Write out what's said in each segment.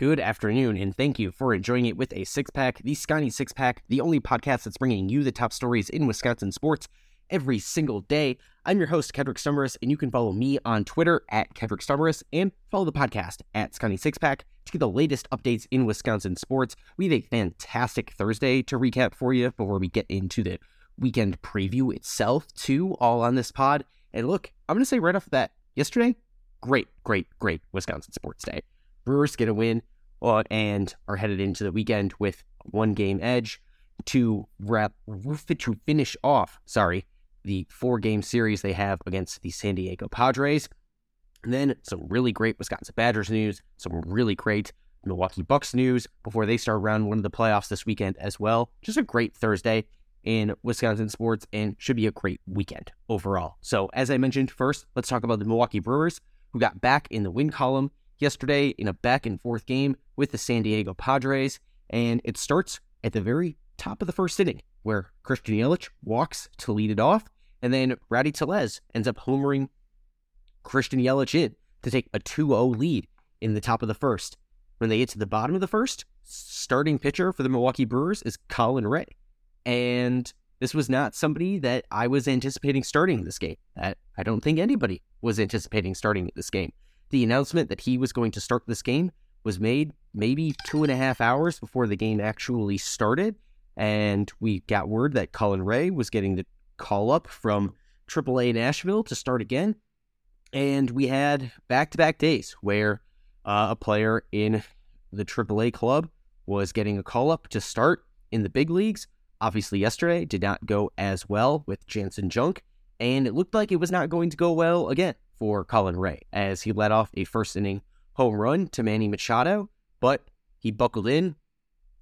Good afternoon, and thank you for enjoying it with a six pack, the Sconnie Six Pack, the only podcast that's bringing you the top stories in Wisconsin sports every single day. I'm your host, Kedrick Stumbris, and you can follow me on Twitter at Kedrick Stumbris and follow the podcast at Sconnie Six Pack to get the latest updates in Wisconsin sports. We have a fantastic Thursday to recap for you before we get into the weekend preview itself, too, all on this pod. And look, I'm going to say right off the bat, yesterday, great, great, great Wisconsin sports day. Brewers get a win and are headed into the weekend with one game edge to wrap to finish off. Sorry, the four game series they have against the San Diego Padres. And then some really great Wisconsin Badgers news, some really great Milwaukee Bucks news before they start round one of the playoffs this weekend as well. Just a great Thursday in Wisconsin sports and should be a great weekend overall. So, as I mentioned first, let's talk about the Milwaukee Brewers, who got back in the win column yesterday in a back and forth game with the San Diego Padres. And it starts at the very top of the first inning, where Christian Yelich walks to lead it off, and then Rowdy Tellez ends up homering Christian Yelich in to take a 2 0 lead in the top of the first. When they get to the bottom of the first, starting pitcher for the Milwaukee Brewers is Colin Rea. And this was not somebody that I was anticipating starting this game. That I don't think anybody was anticipating starting this game. The announcement that he was going to start this game was made maybe two and a half hours before the game actually started. And we got word that Colin Rea was getting the call up from AAA Nashville to start again. And we had back to back days where uh, a player in the AAA club was getting a call up to start in the big leagues. Obviously, yesterday did not go as well with Janson Junk, and it looked like it was not going to go well again for Colin Rea as he led off a first inning home run to Manny Machado, but he buckled in,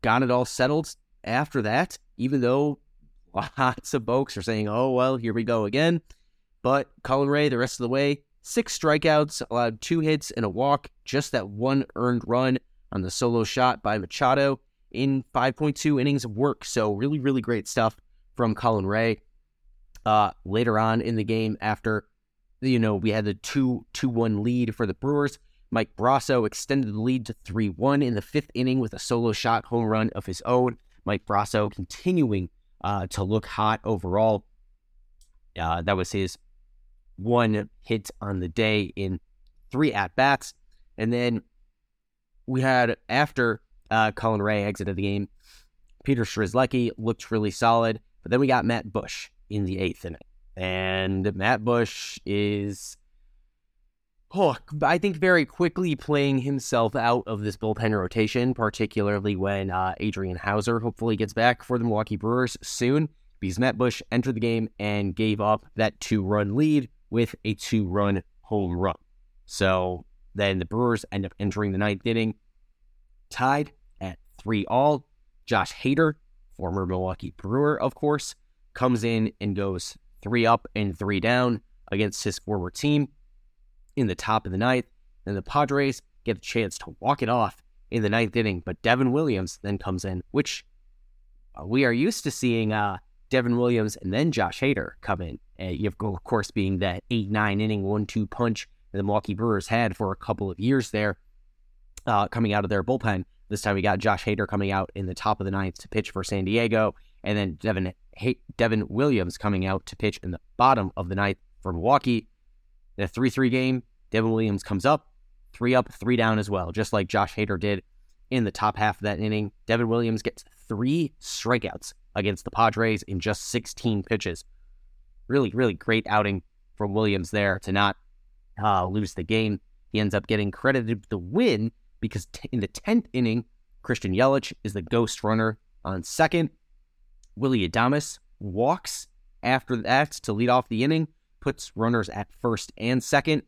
got it all settled after that, even though lots of folks are saying, oh, well, here we go again. But Colin Rea, the rest of the way, six strikeouts, allowed two hits and a walk, just that one earned run on the solo shot by Machado in 5.2 innings of work. So, really, really great stuff from Colin Rea. Uh, later on in the game, after you know we had the two two one lead for the Brewers, Mike Brosseau extended the lead to 3 1 in the fifth inning with a solo shot home run of his own. Mike Brosseau continuing uh, to look hot overall. Uh, that was his one hit on the day in three at bats. And then we had, after uh, Colin Rea exited the game, Peter Strzelecki looked really solid. But then we got Matt Bush in the eighth inning. And Matt Bush is oh, I think very quickly playing himself out of this bullpen rotation, particularly when uh, Adrian Houser hopefully gets back for the Milwaukee Brewers soon. Because Matt Bush entered the game and gave up that two run lead with a two run home run. So then the Brewers end up entering the ninth inning tied at three all. Josh Hader, former Milwaukee Brewer, of course, comes in and goes three up and three down against his former team in the top of the ninth. Then the Padres get a chance to walk it off in the ninth inning, but Devin Williams then comes in, which uh, we are used to seeing uh, Devin Williams and then Josh Hader come in. Uh, you have, of course, being that 8 9 inning 1 2 punch that the Milwaukee Brewers had for a couple of years there uh, coming out of their bullpen. This time we got Josh Hader coming out in the top of the ninth to pitch for San Diego, and then Devin, Devin Williams coming out to pitch in the bottom of the ninth for Milwaukee. In a 3 3 game, Devin Williams comes up, three up, three down as well, just like Josh Hader did in the top half of that inning. Devin Williams gets three strikeouts against the Padres in just 16 pitches. Really, really great outing from Williams there to not uh, lose the game. He ends up getting credited with the win because t- in the 10th inning, Christian Yelich is the ghost runner on second. Willy Adames walks after that to lead off the inning puts runners at first and second.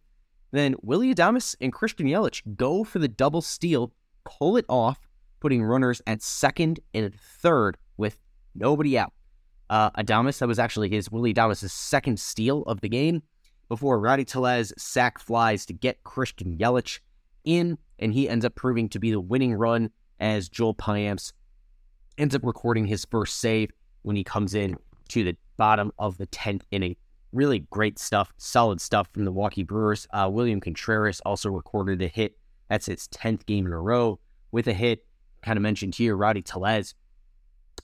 Then Willy Adames and Christian Yelich go for the double steal, pull it off, putting runners at second and third with nobody out. Uh, Adames, that was actually his Willy Adames' second steal of the game before Rowdy Tellez sack flies to get Christian Yelich in, and he ends up proving to be the winning run as Joel Payamps ends up recording his first save when he comes in to the bottom of the 10th inning really great stuff, solid stuff from the Milwaukee Brewers. Uh, William Contreras also recorded a hit. That's his 10th game in a row with a hit. Kind of mentioned here, Rowdy Tellez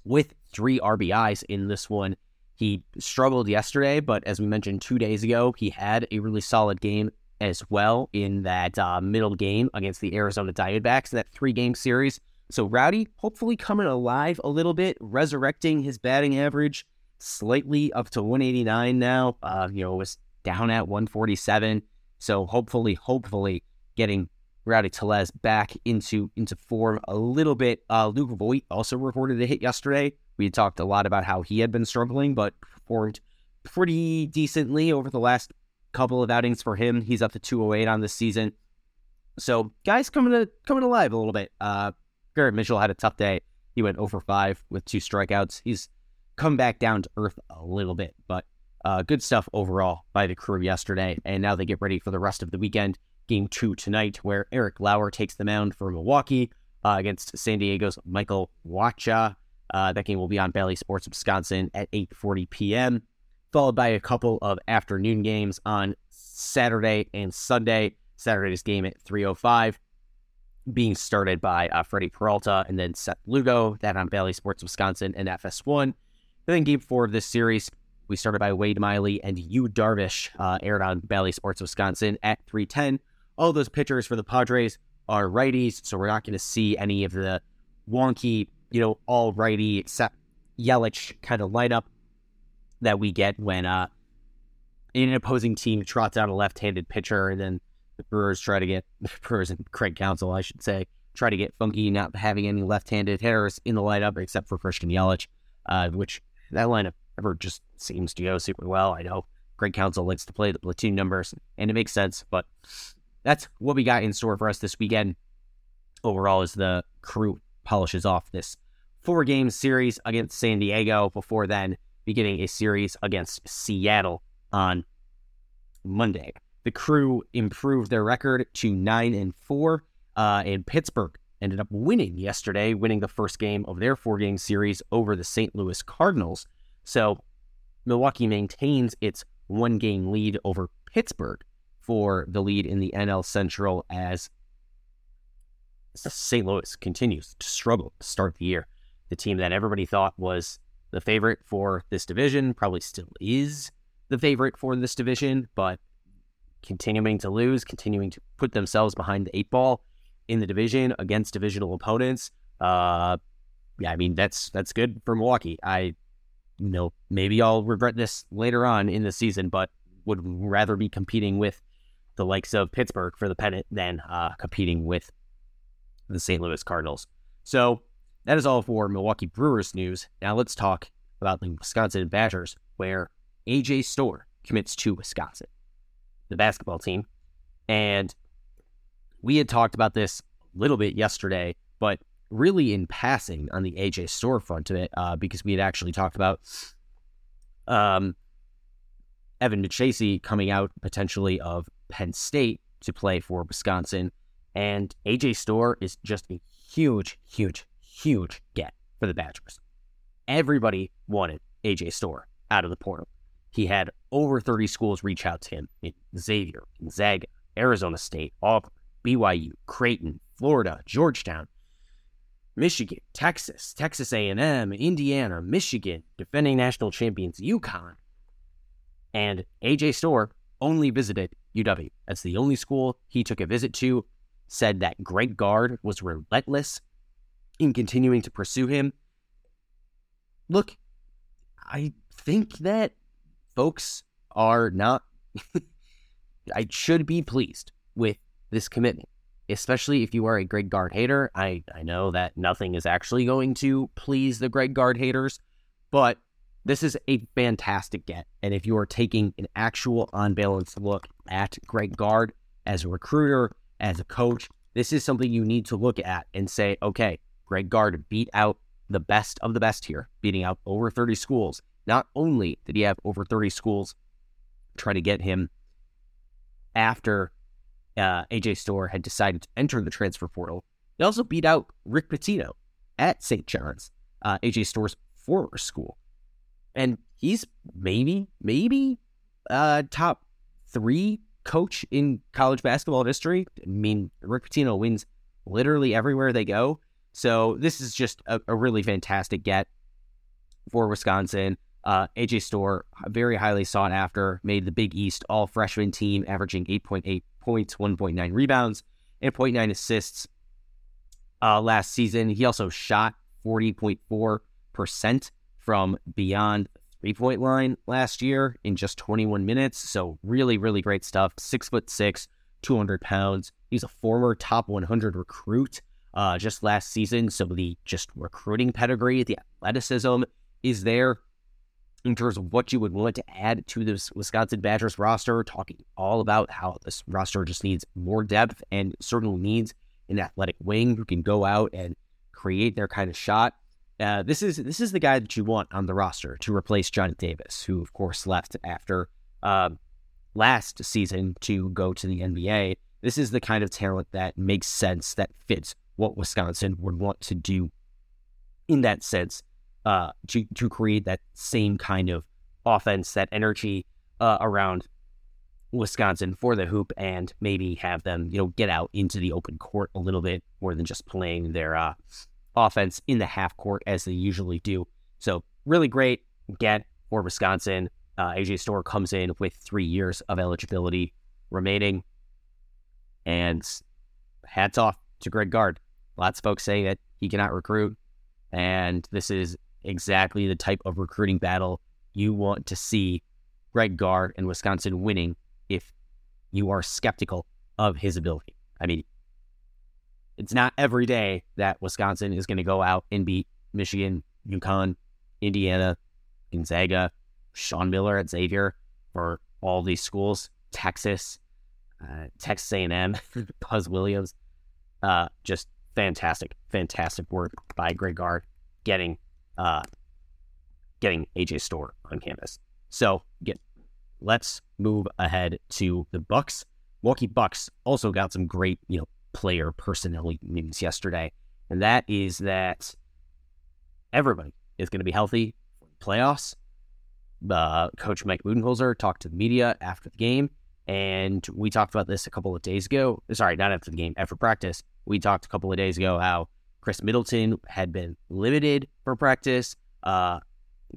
with three RBIs in this one. He struggled yesterday, but as we mentioned two days ago, he had a really solid game as well in that uh, middle game against the Arizona Diamondbacks in that three game series. So Rowdy hopefully coming alive a little bit, resurrecting his batting average slightly up to 189 now. Uh, you know, it was down at 147. So hopefully, hopefully getting Rowdy Tellez back into into form a little bit. Uh, Luke Voit also recorded a hit yesterday. We talked a lot about how he had been struggling, but performed pretty decently over the last couple of outings for him. He's up to 208 on this season. So guys coming to coming alive a little bit. Uh, Garrett Mitchell had a tough day. He went over 5 with two strikeouts. He's come back down to earth a little bit, but uh, good stuff overall by the crew yesterday. And now they get ready for the rest of the weekend. Game two tonight, where Eric Lauer takes the mound for Milwaukee uh, against San Diego's Michael Wacha. Uh, that game will be on Bally Sports Wisconsin at 8:40 p.m., followed by a couple of afternoon games on Saturday and Sunday. Saturday's game at 3:05, being started by uh, Freddie Peralta and then Seth Lugo. That on Bally Sports Wisconsin and FS1. And then game four of this series, we started by Wade Miley and Yu Darvish, uh, aired on Bally Sports Wisconsin at 3:10 all those pitchers for the Padres are righties, so we're not going to see any of the wonky, you know, all righty except Yelich kind of lineup that we get when uh, an opposing team trots out a left-handed pitcher, and then the Brewers try to get the Brewers and Craig Counsell, I should say, try to get funky, not having any left-handed hitters in the lineup except for Christian Yelich, uh, which that lineup ever just seems to go super well. I know Craig Counsell likes to play the platoon numbers, and it makes sense, but that's what we got in store for us this weekend. Overall, as the crew polishes off this four game series against San Diego before then beginning a series against Seattle on Monday. The crew improved their record to nine and four, uh, and Pittsburgh ended up winning yesterday, winning the first game of their four game series over the St. Louis Cardinals. So Milwaukee maintains its one game lead over Pittsburgh for the lead in the NL Central as St. Louis continues to struggle to start the year. The team that everybody thought was the favorite for this division probably still is the favorite for this division, but continuing to lose, continuing to put themselves behind the eight ball in the division against divisional opponents. Uh, yeah, I mean that's that's good for Milwaukee. I, you know, maybe I'll regret this later on in the season, but would rather be competing with the likes of Pittsburgh for the pennant than uh, competing with the St. Louis Cardinals. So that is all for Milwaukee Brewers news. Now let's talk about the Wisconsin Badgers, where AJ Storr commits to Wisconsin, the basketball team. And we had talked about this a little bit yesterday, but really in passing on the AJ Storr front of it, uh, because we had actually talked about um, Evan DeChasey coming out potentially of Penn State to play for Wisconsin. And AJ Storr is just a huge, huge, huge get for the Badgers. Everybody wanted AJ Storr out of the portal. He had over 30 schools reach out to him in Xavier, Gonzaga, Arizona State, Auburn, BYU, Creighton, Florida, Georgetown, Michigan, Texas, Texas A&M, Indiana, Michigan, defending national champions UConn. And AJ Storr only visited UW. That's the only school he took a visit to. Said that Greg Gard was relentless in continuing to pursue him. Look, I think that folks are not, I should be pleased with this commitment, especially if you are a Greg Gard hater. I, I know that nothing is actually going to please the Greg Gard haters, but this is a fantastic get. And if you are taking an actual on balance look at Greg Gard as a recruiter, as a coach, this is something you need to look at and say, okay, Greg Gard beat out the best of the best here, beating out over 30 schools. Not only did he have over 30 schools try to get him after uh, AJ Storr had decided to enter the transfer portal, he also beat out Rick Pitino at St. John's, uh, AJ Storr's former school and he's maybe maybe uh top three coach in college basketball history. I mean, Rick Pitino wins literally everywhere they go. So this is just a, a really fantastic get for Wisconsin. Uh, AJ Storr, very highly sought after, made the Big East all freshman team, averaging 8.8 points, 1.9 rebounds, and 0.9 assists uh, last season. He also shot 40.4% from beyond three point line last year in just 21 minutes. So really, really great stuff. Six foot six, 200 pounds. He's a former top 100 recruit uh, just last season. So the just recruiting pedigree, the athleticism is there in terms of what you would want to add to this Wisconsin Badgers roster, talking all about how this roster just needs more depth and certainly needs an athletic wing who can go out and create their kind of shot. Uh, this is this is the guy that you want on the roster to replace Johnny Davis, who of course left after uh, last season to go to the NBA. This is the kind of talent that makes sense, that fits what Wisconsin would want to do in that sense uh, to to create that same kind of offense, that energy uh, around Wisconsin for the hoop, and maybe have them you know get out into the open court a little bit more than just playing their uh, offense in the half court as they usually do. So really great get for Wisconsin. Uh, AJ Storr comes in with three years of eligibility remaining, and hats off to Greg Gard. Lots of folks say that he cannot recruit, and this is exactly the type of recruiting battle you want to see Greg Gard and Wisconsin winning if you are skeptical of his ability. I mean, it's not every day that Wisconsin is going to go out and beat Michigan, UConn, Indiana, Gonzaga, Sean Miller at Xavier for all these schools, Texas, uh, Texas A&M, Buzz Williams. Uh, just fantastic, fantastic work by Greg Gard getting uh, getting AJ Storr on campus. So get let's move ahead to the Bucks. Milwaukee Bucks also got some great, you know, player personnel news yesterday, and that is that everybody is going to be healthy for the playoffs. Uh, Coach Mike Budenholzer talked to the media after the game, and we talked about this a couple of days ago. Sorry, not after the game, after practice. We talked a couple of days ago how Khris Middleton had been limited for practice. Uh,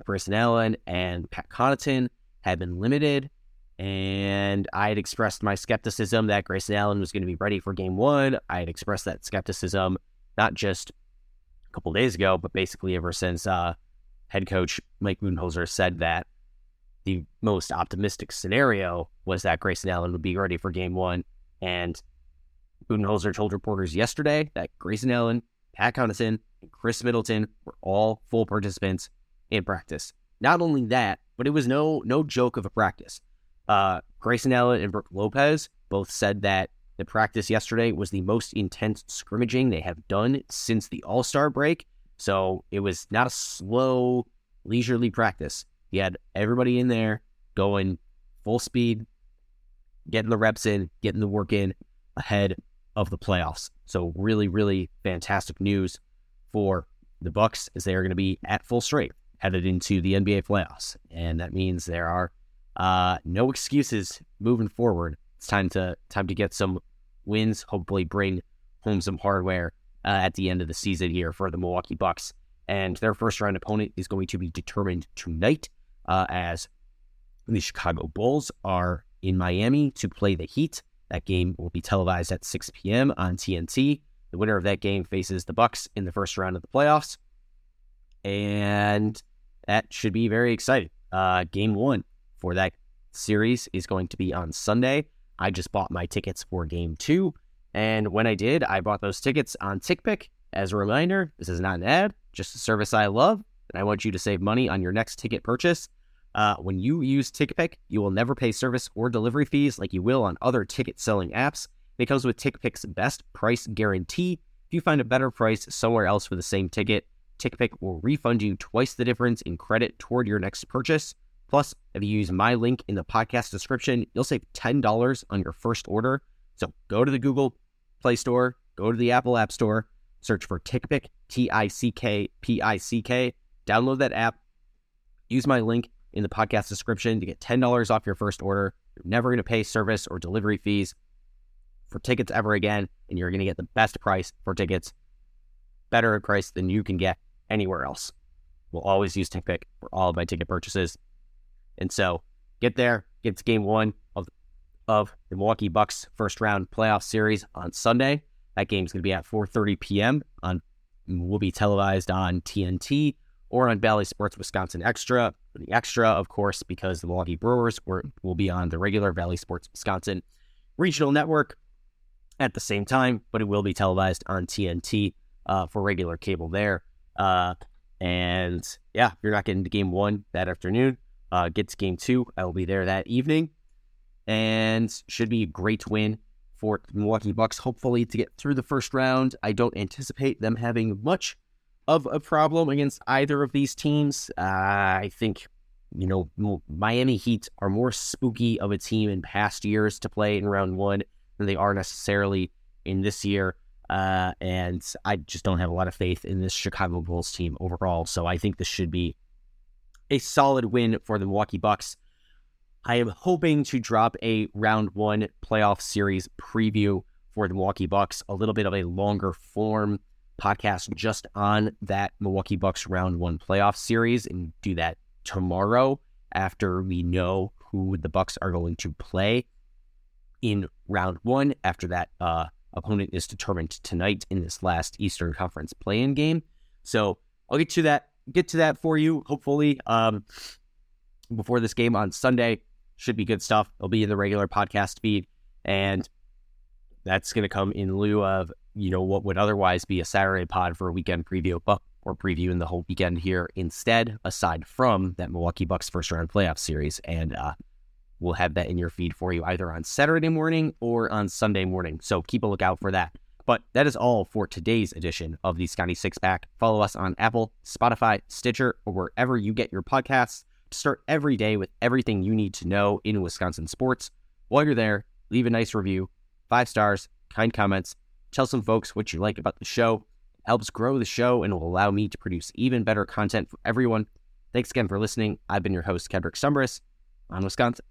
Grayson Allen and Pat Connaughton had been limited. And I had expressed my skepticism that Grayson Allen was going to be ready for game one. I had expressed that skepticism not just a couple days ago, but basically ever since uh, head coach Mike Budenholzer said that the most optimistic scenario was that Grayson Allen would be ready for game one. And Budenholzer told reporters yesterday that Grayson Allen Pat Connaughton, and Khris Middleton were all full participants in practice. Not only that, but it was no no joke of a practice. Uh, Grayson Allen and Brook Lopez both said that the practice yesterday was the most intense scrimmaging they have done since the All Star break. So it was not a slow, leisurely practice. He had everybody in there going full speed, getting the reps in, getting the work in ahead of the playoffs. So really, really fantastic news for the Bucks as they are going to be at full strength headed into the NBA playoffs, and that means there are uh, no excuses moving forward. It's time to time to get some wins. Hopefully, bring home some hardware uh, at the end of the season here for the Milwaukee Bucks. And their first round opponent is going to be determined tonight, uh, as the Chicago Bulls are in Miami to play the Heat. That game will be televised at 6 p.m. on TNT. The winner of that game faces the Bucks in the first round of the playoffs, and that should be very exciting. Uh, game one for that series is going to be on Sunday. I just bought my tickets for game two, and when I did, I bought those tickets on TickPick. As a reminder, this is not an ad, just a service I love, and I want you to save money on your next ticket purchase. Uh, when you use TickPick, you will never pay service or delivery fees like you will on other ticket selling apps. It comes with TickPick's best price guarantee. If you find a better price somewhere else for the same ticket, TickPick will refund you twice the difference in credit toward your next purchase. Plus, if you use my link in the podcast description, you'll save $10 on your first order. So go to the Google Play Store, go to the Apple App Store, search for TickPick, T I C K P I C K, download that app, use my link, in the podcast description to get $10 off your first order. You're never going to pay service or delivery fees for tickets ever again, and you're going to get the best price for tickets, better price than you can get anywhere else. We'll always use TickPick for all of my ticket purchases. And so get there, get to game one of, of the Milwaukee Bucks first round playoff series on Sunday. That game's going to be at 4.30 p.m. on will be televised on TNT or on Bally Sports Wisconsin Extra. The Extra, of course, because the Milwaukee Brewers were, will be on the regular Bally Sports Wisconsin regional network at the same time, but it will be televised on TNT uh, for regular cable there. Uh, and yeah, you're not getting to game one that afternoon. Uh, get to game two. I will be there that evening. And should be a great win for the Milwaukee Bucks, hopefully, to get through the first round. I don't anticipate them having much of a problem against either of these teams. Uh, I think, you know, Miami Heat are more spooky of a team in past years to play in round one than they are necessarily in this year. Uh, and I just don't have a lot of faith in this Chicago Bulls team overall. So I think this should be a solid win for the Milwaukee Bucks. I am hoping to drop a round one playoff series preview for the Milwaukee Bucks, a little bit of a longer form podcast just on that Milwaukee Bucks round one playoff series and do that tomorrow after we know who the Bucks are going to play in round one after that uh, opponent is determined tonight in this last Eastern Conference play-in game. So I'll get to that get to that for you hopefully um, before this game on Sunday. Should be good stuff. It'll be in the regular podcast feed, and that's going to come in lieu of you know what would otherwise be a Saturday pod for a weekend preview, but we're previewing the whole weekend here instead. Aside from that Milwaukee Bucks first round playoff series, and uh, we'll have that in your feed for you either on Saturday morning or on Sunday morning. So keep a lookout for that. But that is all for today's edition of the Sconnie Six Pack. Follow us on Apple, Spotify, Stitcher, or wherever you get your podcasts to start every day with everything you need to know in Wisconsin sports. While you're there, leave a nice review, five stars, kind comments. Tell some folks what you like about the show. It helps grow the show and will allow me to produce even better content for everyone. Thanks again for listening. I've been your host, Kedrick Stumbris on Wisconsin.